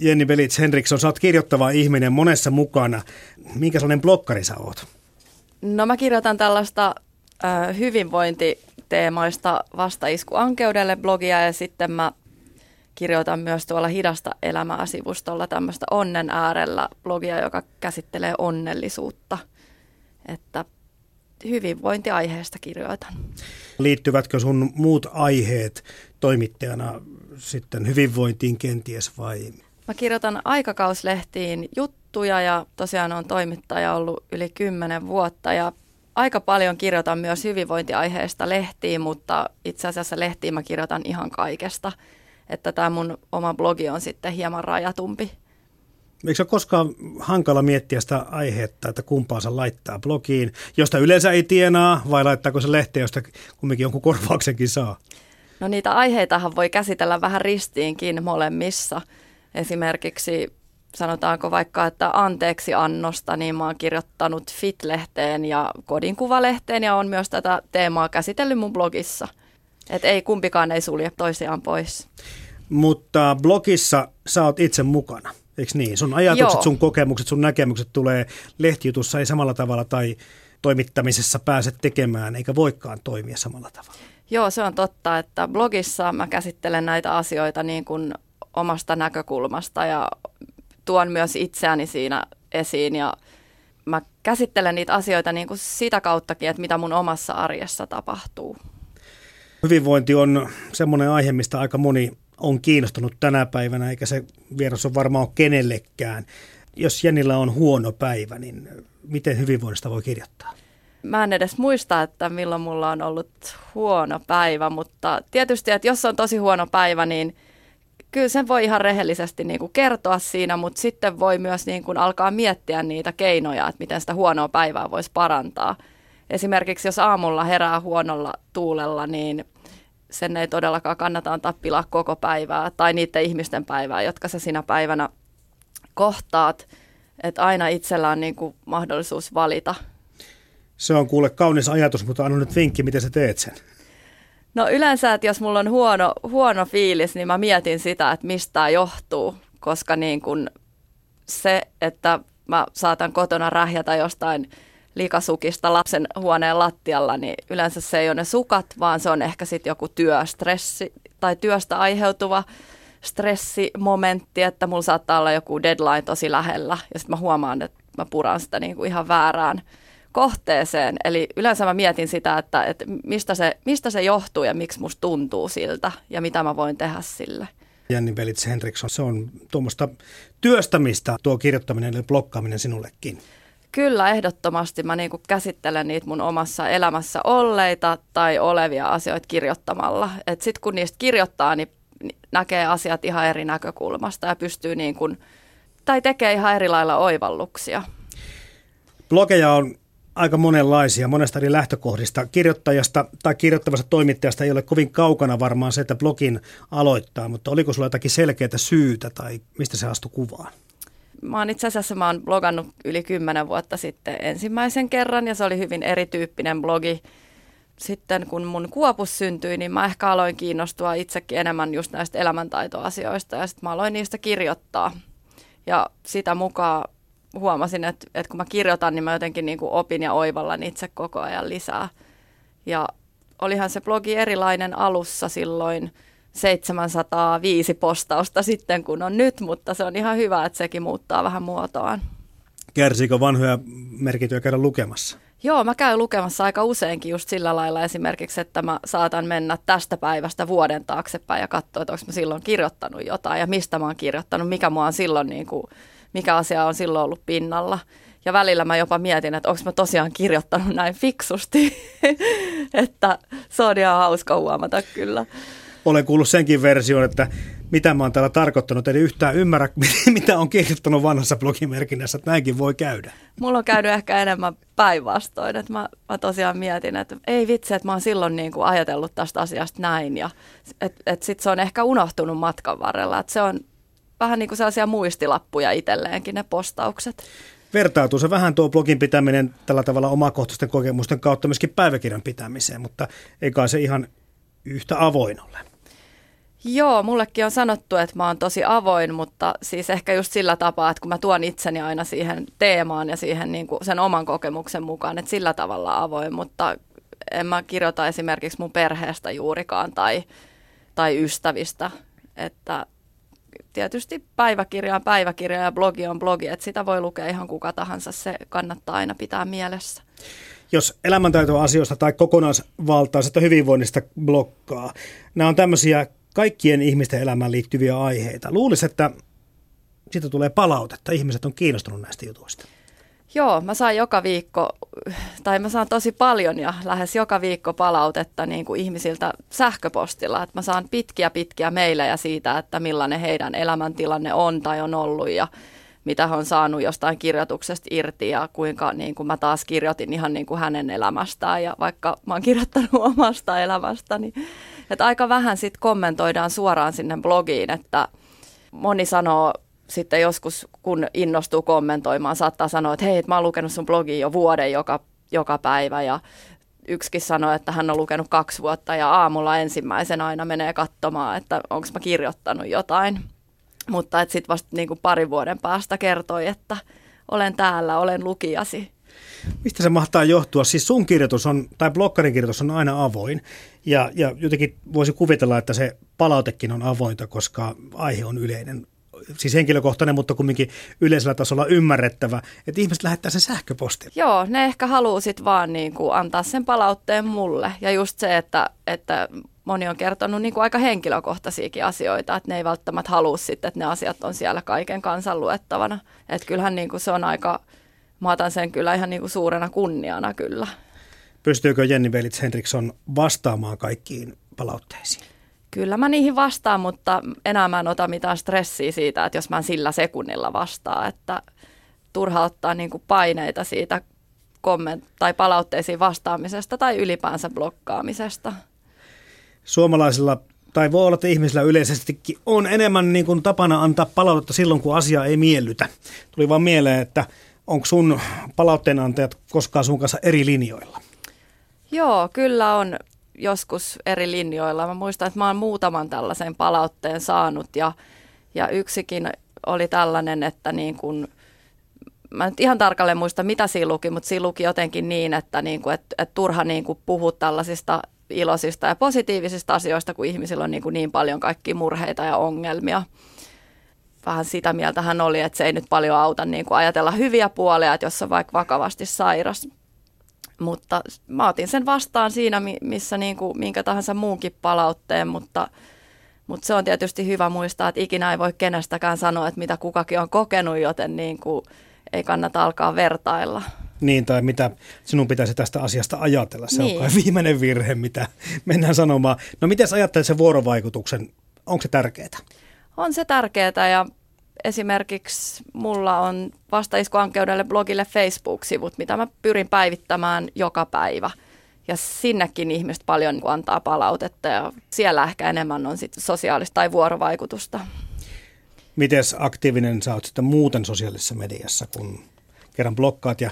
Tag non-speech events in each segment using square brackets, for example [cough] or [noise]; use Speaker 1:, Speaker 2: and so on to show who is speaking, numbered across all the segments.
Speaker 1: Jenni Belits Henriksson, sä oot kirjoittava ihminen monessa mukana. Minkä sellainen blokkari sä oot?
Speaker 2: No mä kirjoitan tällaista äh, hyvinvointiteemaista vastaisku ankeudelle blogia ja sitten mä kirjoitan myös tuolla Hidasta elämää sivustolla tämmöistä onnen äärellä blogia, joka käsittelee onnellisuutta. Että hyvinvointiaiheesta kirjoitan.
Speaker 1: Liittyvätkö sun muut aiheet toimittajana sitten hyvinvointiin kenties vai?
Speaker 2: Mä kirjoitan aikakauslehtiin juttuja ja tosiaan on toimittaja ollut yli kymmenen vuotta ja aika paljon kirjoitan myös hyvinvointiaiheesta lehtiin, mutta itse asiassa lehtiin mä kirjoitan ihan kaikesta. Että tämä mun oma blogi on sitten hieman rajatumpi.
Speaker 1: Eikö se ole koskaan hankala miettiä sitä aihetta, että kumpaa se laittaa blogiin, josta yleensä ei tienaa, vai laittaako se lehteen, josta kumminkin jonkun korvauksenkin saa?
Speaker 2: No niitä aiheitahan voi käsitellä vähän ristiinkin molemmissa. Esimerkiksi sanotaanko vaikka, että anteeksi annosta, niin mä oon kirjoittanut Fit-lehteen ja kodinkuvalehteen ja on myös tätä teemaa käsitellyt mun blogissa. Että ei kumpikaan ei sulje toisiaan pois.
Speaker 1: Mutta blogissa sä oot itse mukana, eikö niin? Sun ajatukset, Joo. sun kokemukset, sun näkemykset tulee lehtijutussa ei samalla tavalla tai toimittamisessa pääse tekemään, eikä voikaan toimia samalla tavalla.
Speaker 2: Joo, se on totta, että blogissa mä käsittelen näitä asioita niin kuin omasta näkökulmasta ja tuon myös itseäni siinä esiin ja mä käsittelen niitä asioita niin kuin sitä kauttakin, että mitä mun omassa arjessa tapahtuu.
Speaker 1: Hyvinvointi on semmoinen aihe, mistä aika moni on kiinnostunut tänä päivänä, eikä se vieras ole varmaan ole kenellekään. Jos Jennillä on huono päivä, niin miten hyvinvoinnista voi kirjoittaa?
Speaker 2: Mä en edes muista, että milloin mulla on ollut huono päivä, mutta tietysti, että jos on tosi huono päivä, niin kyllä sen voi ihan rehellisesti niin kuin kertoa siinä, mutta sitten voi myös niin kuin alkaa miettiä niitä keinoja, että miten sitä huonoa päivää voisi parantaa. Esimerkiksi jos aamulla herää huonolla tuulella, niin sen ei todellakaan kannata antaa pilaa koko päivää tai niiden ihmisten päivää, jotka sä sinä päivänä kohtaat. Että aina itsellä on niin kuin mahdollisuus valita.
Speaker 1: Se on kuule kaunis ajatus, mutta anna nyt vinkki, miten sä teet sen.
Speaker 2: No yleensä, että jos mulla on huono, huono fiilis, niin mä mietin sitä, että mistä tämä johtuu, koska niin kun se, että mä saatan kotona rähjätä jostain likasukista lapsen huoneen lattialla, niin yleensä se ei ole ne sukat, vaan se on ehkä sitten joku työstressi tai työstä aiheutuva stressimomentti, että mulla saattaa olla joku deadline tosi lähellä ja sitten mä huomaan, että mä puran sitä niin kuin ihan väärään kohteeseen. Eli yleensä mä mietin sitä, että, että mistä, se, mistä se johtuu ja miksi musta tuntuu siltä ja mitä mä voin tehdä sille.
Speaker 1: Janni Velits Henriksson, se on tuommoista työstämistä tuo kirjoittaminen ja blokkaaminen sinullekin.
Speaker 2: Kyllä, ehdottomasti mä niin käsittelen niitä mun omassa elämässä olleita tai olevia asioita kirjoittamalla. Sitten kun niistä kirjoittaa, niin näkee asiat ihan eri näkökulmasta ja pystyy niin kuin, tai tekee ihan eri lailla oivalluksia.
Speaker 1: Blogeja on aika monenlaisia, monesta eri lähtökohdista. Kirjoittajasta tai kirjoittavasta toimittajasta ei ole kovin kaukana varmaan se, että blogin aloittaa, mutta oliko sulla jotakin selkeää syytä tai mistä se astui kuvaan?
Speaker 2: Mä oon itse asiassa mä oon blogannut yli kymmenen vuotta sitten ensimmäisen kerran ja se oli hyvin erityyppinen blogi. Sitten kun mun kuopus syntyi, niin mä ehkä aloin kiinnostua itsekin enemmän just näistä elämäntaitoasioista ja sitten mä aloin niistä kirjoittaa. Ja sitä mukaan huomasin, että, että kun mä kirjoitan, niin mä jotenkin niin kuin opin ja oivallan itse koko ajan lisää. Ja olihan se blogi erilainen alussa silloin 705 postausta sitten kun on nyt, mutta se on ihan hyvä, että sekin muuttaa vähän muotoaan.
Speaker 1: Kärsiikö vanhoja merkityjä käydä lukemassa?
Speaker 2: Joo, mä käyn lukemassa aika useinkin just sillä lailla esimerkiksi, että mä saatan mennä tästä päivästä vuoden taaksepäin ja katsoa, että onko mä silloin kirjoittanut jotain ja mistä mä oon kirjoittanut, mikä mua on silloin niin kuin mikä asia on silloin ollut pinnalla. Ja välillä mä jopa mietin, että onko mä tosiaan kirjoittanut näin fiksusti, [laughs] että se on ihan hauska huomata kyllä.
Speaker 1: Olen kuullut senkin version, että mitä mä oon täällä tarkoittanut, eli yhtään ymmärrä, [laughs] mitä on kirjoittanut vanhassa blogimerkinnässä, että näinkin voi käydä.
Speaker 2: Mulla on käynyt ehkä enemmän päinvastoin, että mä, mä tosiaan mietin, että ei vitsi, että mä oon silloin niin kuin ajatellut tästä asiasta näin, ja että et sitten se on ehkä unohtunut matkan varrella, että se on vähän niin kuin sellaisia muistilappuja itselleenkin ne postaukset.
Speaker 1: Vertautuu se vähän tuo blogin pitäminen tällä tavalla omakohtaisten kokemusten kautta myöskin päiväkirjan pitämiseen, mutta eikä se ihan yhtä avoin ole.
Speaker 2: Joo, mullekin on sanottu, että mä oon tosi avoin, mutta siis ehkä just sillä tapaa, että kun mä tuon itseni aina siihen teemaan ja siihen niin kuin sen oman kokemuksen mukaan, että sillä tavalla avoin, mutta en mä kirjoita esimerkiksi mun perheestä juurikaan tai, tai ystävistä, että tietysti päiväkirja on päiväkirja ja blogi on blogi, että sitä voi lukea ihan kuka tahansa, se kannattaa aina pitää mielessä.
Speaker 1: Jos elämäntaitoasioista tai kokonaisvaltaisesta hyvinvoinnista blokkaa, nämä on tämmöisiä kaikkien ihmisten elämään liittyviä aiheita. Luulisi, että siitä tulee palautetta. Ihmiset on kiinnostunut näistä jutuista.
Speaker 2: Joo, mä saan joka viikko, tai mä saan tosi paljon ja lähes joka viikko palautetta niin kuin ihmisiltä sähköpostilla. Että mä saan pitkiä pitkiä meilejä siitä, että millainen heidän elämäntilanne on tai on ollut ja mitä he on saanut jostain kirjoituksesta irti ja kuinka niin kuin mä taas kirjoitin ihan niin kuin hänen elämästään ja vaikka mä oon kirjoittanut [laughs] omasta elämästäni. Että aika vähän sitten kommentoidaan suoraan sinne blogiin, että moni sanoo sitten joskus, kun innostuu kommentoimaan, saattaa sanoa, että hei, mä oon lukenut sun blogia jo vuoden joka, joka päivä ja yksikin sanoi, että hän on lukenut kaksi vuotta ja aamulla ensimmäisen aina menee katsomaan, että onko mä kirjoittanut jotain. Mutta sitten vasta niin kuin parin vuoden päästä kertoi, että olen täällä, olen lukijasi.
Speaker 1: Mistä se mahtaa johtua? Siis sun kirjoitus on, tai blokkarin kirjoitus on aina avoin. Ja, ja jotenkin voisi kuvitella, että se palautekin on avointa, koska aihe on yleinen siis henkilökohtainen, mutta kumminkin yleisellä tasolla ymmärrettävä, että ihmiset lähettää sen sähköpostilla.
Speaker 2: Joo, ne ehkä haluaa sitten vaan niin kuin antaa sen palautteen mulle. Ja just se, että, että moni on kertonut niin kuin aika henkilökohtaisiakin asioita, että ne ei välttämättä halua sitten, että ne asiat on siellä kaiken kansan luettavana. Että kyllähän niin kuin se on aika, mä otan sen kyllä ihan niin kuin suurena kunniana kyllä.
Speaker 1: Pystyykö Jenni Velits Henriksson vastaamaan kaikkiin palautteisiin?
Speaker 2: Kyllä mä niihin vastaan, mutta enää mä en ota mitään stressiä siitä, että jos mä sillä sekunnilla vastaan, että turha ottaa niin kuin paineita siitä komment- tai palautteisiin vastaamisesta tai ylipäänsä blokkaamisesta.
Speaker 1: Suomalaisilla tai voi olla, että ihmisillä yleisestikin on enemmän niin kuin tapana antaa palautetta silloin, kun asia ei miellytä. Tuli vaan mieleen, että onko sun palautteenantajat koskaan sun kanssa eri linjoilla?
Speaker 2: Joo, kyllä on joskus eri linjoilla. Mä muistan, että mä oon muutaman tällaisen palautteen saanut ja, ja yksikin oli tällainen, että niin kun, mä nyt ihan tarkalleen muista, mitä siinä luki, mutta siinä luki jotenkin niin, että, niin kuin, että, että turha niin kuin puhua tällaisista iloisista ja positiivisista asioista, kun ihmisillä on niin, kuin niin paljon kaikki murheita ja ongelmia. Vähän sitä mieltä hän oli, että se ei nyt paljon auta niin kuin ajatella hyviä puolia, että jos on vaikka vakavasti sairas. Mutta mä otin sen vastaan siinä, missä niin kuin, minkä tahansa muunkin palautteen, mutta, mutta se on tietysti hyvä muistaa, että ikinä ei voi kenestäkään sanoa, että mitä kukakin on kokenut, joten niin kuin, ei kannata alkaa vertailla.
Speaker 1: Niin, tai mitä sinun pitäisi tästä asiasta ajatella. Se niin. on kai viimeinen virhe, mitä mennään sanomaan. No miten ajattelet sen vuorovaikutuksen? Onko se tärkeää?
Speaker 2: On se tärkeää ja esimerkiksi mulla on vastaiskuankeudelle blogille Facebook-sivut, mitä mä pyrin päivittämään joka päivä. Ja sinnekin ihmiset paljon antaa palautetta ja siellä ehkä enemmän on sit sosiaalista tai vuorovaikutusta.
Speaker 1: Miten aktiivinen sä oot sitten muuten sosiaalisessa mediassa, kun kerran blokkaat ja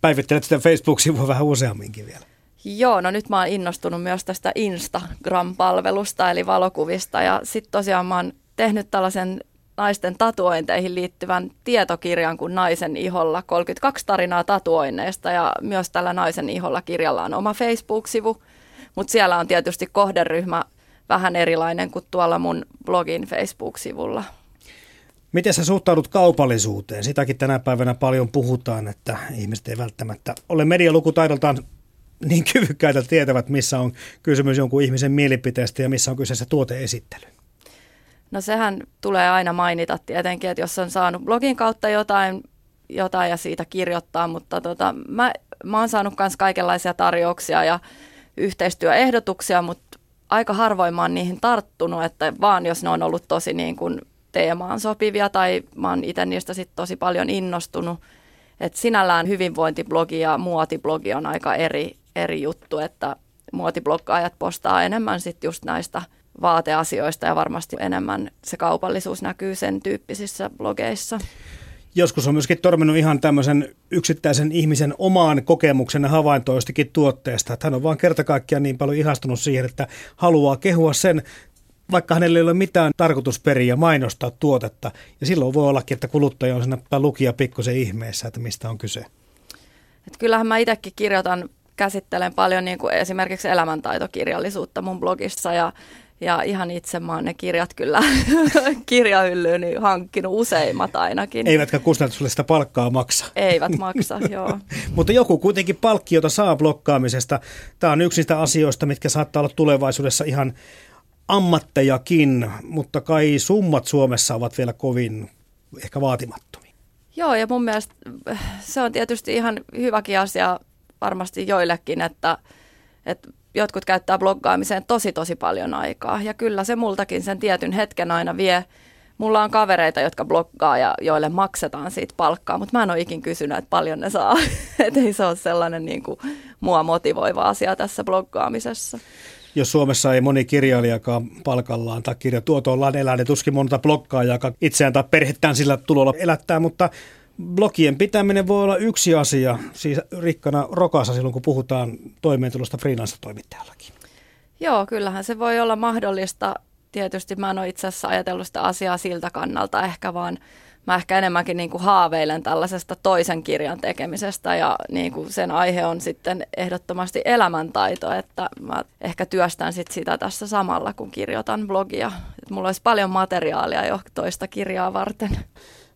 Speaker 1: päivittelet sitä Facebook-sivua vähän useamminkin vielä?
Speaker 2: Joo, no nyt mä oon innostunut myös tästä Instagram-palvelusta eli valokuvista ja sitten tosiaan mä oon tehnyt tällaisen naisten tatuointeihin liittyvän tietokirjan kuin Naisen iholla, 32 tarinaa tatuoinneista ja myös tällä Naisen iholla kirjalla on oma Facebook-sivu, mutta siellä on tietysti kohderyhmä vähän erilainen kuin tuolla mun blogin Facebook-sivulla.
Speaker 1: Miten sä suhtaudut kaupallisuuteen? Sitäkin tänä päivänä paljon puhutaan, että ihmiset ei välttämättä ole medialukutaidoltaan niin [laughs] kyvykkäitä tietävät, missä on kysymys jonkun ihmisen mielipiteestä ja missä on kyseessä tuoteesittely.
Speaker 2: No sehän tulee aina mainita tietenkin, että jos on saanut blogin kautta jotain, jotain ja siitä kirjoittaa, mutta tota, mä, mä oon saanut myös kaikenlaisia tarjouksia ja yhteistyöehdotuksia, mutta aika harvoin mä oon niihin tarttunut, että vaan jos ne on ollut tosi niin kuin teemaan sopivia tai mä oon itse niistä sit tosi paljon innostunut. Et sinällään hyvinvointiblogi ja muotiblogi on aika eri, eri juttu, että muotibloggaajat postaa enemmän sit just näistä – vaateasioista ja varmasti enemmän se kaupallisuus näkyy sen tyyppisissä blogeissa.
Speaker 1: Joskus on myöskin torminut ihan tämmöisen yksittäisen ihmisen omaan kokemuksen ja havaintoistakin tuotteesta. Että hän on vaan kerta kaikkiaan niin paljon ihastunut siihen, että haluaa kehua sen vaikka hänellä ei ole mitään tarkoitusperiä mainostaa tuotetta. Ja silloin voi ollakin, että kuluttaja on siinä lukija pikkusen ihmeessä, että mistä on kyse.
Speaker 2: Et kyllähän mä itsekin kirjoitan, käsittelen paljon niin kuin esimerkiksi elämäntaitokirjallisuutta mun blogissa ja ja ihan itse mä oon ne kirjat kyllä [laughs] kirjahyllyyn niin hankkinut useimmat ainakin.
Speaker 1: Eivätkä kustannus sitä palkkaa maksa.
Speaker 2: Eivät [laughs] maksa, joo.
Speaker 1: Mutta joku kuitenkin palkkiota saa blokkaamisesta. Tämä on yksi niistä asioista, mitkä saattaa olla tulevaisuudessa ihan ammattejakin, mutta kai summat Suomessa ovat vielä kovin ehkä vaatimattomia.
Speaker 2: Joo, ja mun mielestä se on tietysti ihan hyväkin asia varmasti joillekin, että, että jotkut käyttää bloggaamiseen tosi tosi paljon aikaa. Ja kyllä se multakin sen tietyn hetken aina vie. Mulla on kavereita, jotka bloggaa ja joille maksetaan siitä palkkaa, mutta mä en ole ikin kysynyt, että paljon ne saa. [laughs] että ei se ole sellainen niin kuin, mua motivoiva asia tässä bloggaamisessa.
Speaker 1: Jos Suomessa ei moni kirjailijakaan palkallaan tai kirjatuotollaan elää, niin tuskin monta blokkaajaa, itseään tai perhettään sillä tulolla elättää, mutta blogien pitäminen voi olla yksi asia, siis rikkana rokassa silloin, kun puhutaan toimeentulosta freelancer-toimittajallakin.
Speaker 2: Joo, kyllähän se voi olla mahdollista. Tietysti mä en ole itse asiassa ajatellut sitä asiaa siltä kannalta ehkä, vaan mä ehkä enemmänkin niin kuin haaveilen tällaisesta toisen kirjan tekemisestä ja niin kuin sen aihe on sitten ehdottomasti elämäntaito, että mä ehkä työstän sit sitä tässä samalla, kun kirjoitan blogia. Et mulla olisi paljon materiaalia jo toista kirjaa varten.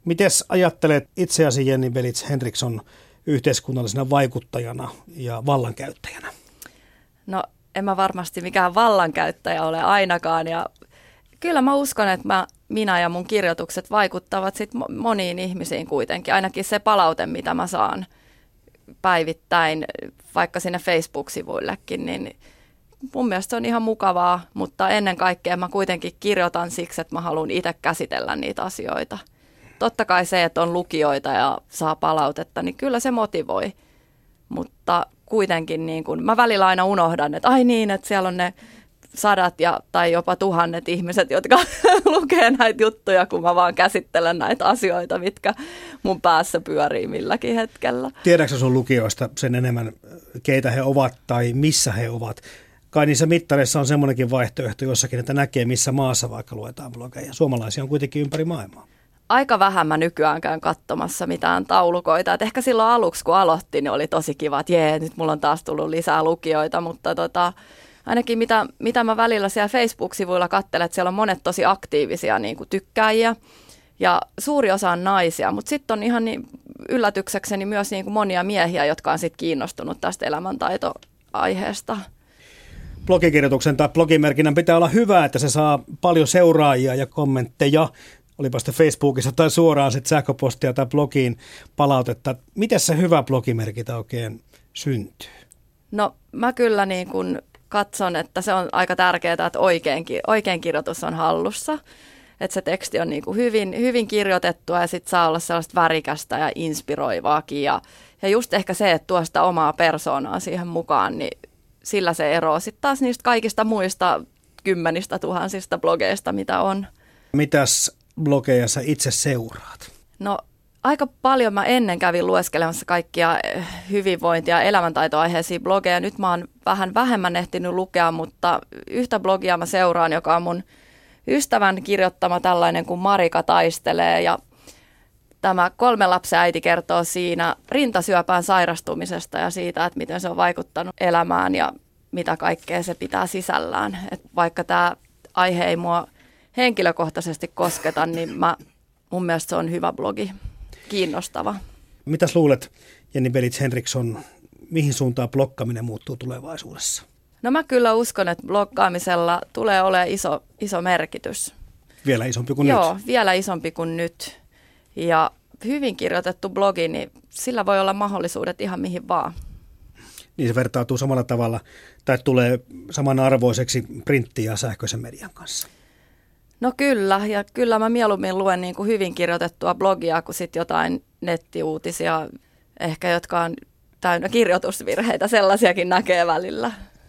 Speaker 1: Miten ajattelet itseäsi Jenni Belits Henriksson yhteiskunnallisena vaikuttajana ja vallankäyttäjänä?
Speaker 2: No en mä varmasti mikään vallankäyttäjä ole ainakaan ja kyllä mä uskon, että mä, minä ja mun kirjoitukset vaikuttavat sit moniin ihmisiin kuitenkin. Ainakin se palaute, mitä mä saan päivittäin vaikka sinne Facebook-sivuillekin, niin mun mielestä se on ihan mukavaa, mutta ennen kaikkea mä kuitenkin kirjoitan siksi, että mä haluan itse käsitellä niitä asioita – totta kai se, että on lukijoita ja saa palautetta, niin kyllä se motivoi. Mutta kuitenkin niin kun, mä välillä aina unohdan, että ai niin, että siellä on ne sadat ja, tai jopa tuhannet ihmiset, jotka [laughs] lukee näitä juttuja, kun mä vaan käsittelen näitä asioita, mitkä mun päässä pyörii milläkin hetkellä.
Speaker 1: Tiedätkö sun lukijoista sen enemmän, keitä he ovat tai missä he ovat? Kai niissä mittareissa on semmoinenkin vaihtoehto jossakin, että näkee missä maassa vaikka luetaan blogeja. Suomalaisia on kuitenkin ympäri maailmaa
Speaker 2: aika vähän mä nykyään käyn katsomassa mitään taulukoita. Et ehkä silloin aluksi, kun aloitti, niin oli tosi kiva, että jee, nyt mulla on taas tullut lisää lukijoita, mutta tota, ainakin mitä, mitä mä välillä siellä Facebook-sivuilla katselen, että siellä on monet tosi aktiivisia niin kuin tykkääjiä ja suuri osa on naisia, mutta sitten on ihan niin yllätyksekseni myös niin kuin monia miehiä, jotka on sitten kiinnostunut tästä elämäntaitoaiheesta.
Speaker 1: Blogikirjoituksen tai blogimerkinnän pitää olla hyvä, että se saa paljon seuraajia ja kommentteja olipa sitten Facebookissa tai suoraan sitten sähköpostia tai blogiin palautetta. Miten se hyvä blogimerkitä oikein syntyy?
Speaker 2: No mä kyllä niin kun katson, että se on aika tärkeää, että oikein, oikein kirjoitus on hallussa. Että se teksti on niin kuin hyvin, hyvin kirjoitettua ja sitten saa olla sellaista värikästä ja inspiroivaakin. Ja, ja just ehkä se, että tuo sitä omaa persoonaa siihen mukaan, niin sillä se eroaa sitten taas niistä kaikista muista kymmenistä tuhansista blogeista, mitä on.
Speaker 1: Mitäs blogeja sä itse seuraat?
Speaker 2: No aika paljon mä ennen kävin lueskelemassa kaikkia eh, hyvinvointia ja elämäntaitoaiheisia blogeja. Nyt mä oon vähän vähemmän ehtinyt lukea, mutta yhtä blogia mä seuraan, joka on mun ystävän kirjoittama tällainen kuin Marika taistelee ja tämä kolme lapsen äiti kertoo siinä rintasyöpään sairastumisesta ja siitä, että miten se on vaikuttanut elämään ja mitä kaikkea se pitää sisällään. Et vaikka tämä aihe ei mua henkilökohtaisesti kosketa, niin mä, mun mielestä se on hyvä blogi, kiinnostava.
Speaker 1: Mitäs luulet, Jenni Belits Henriksson, mihin suuntaan blokkaaminen muuttuu tulevaisuudessa?
Speaker 2: No mä kyllä uskon, että blokkaamisella tulee olemaan iso, iso merkitys.
Speaker 1: Vielä isompi kuin
Speaker 2: Joo,
Speaker 1: nyt?
Speaker 2: vielä isompi kuin nyt. Ja hyvin kirjoitettu blogi, niin sillä voi olla mahdollisuudet ihan mihin vaan.
Speaker 1: Niin se vertautuu samalla tavalla tai tulee samanarvoiseksi printti- ja sähköisen median kanssa.
Speaker 2: No kyllä, ja kyllä mä mieluummin luen niin kuin hyvin kirjoitettua blogia kuin sitten jotain nettiuutisia, ehkä jotka on täynnä kirjoitusvirheitä, sellaisiakin näkee välillä.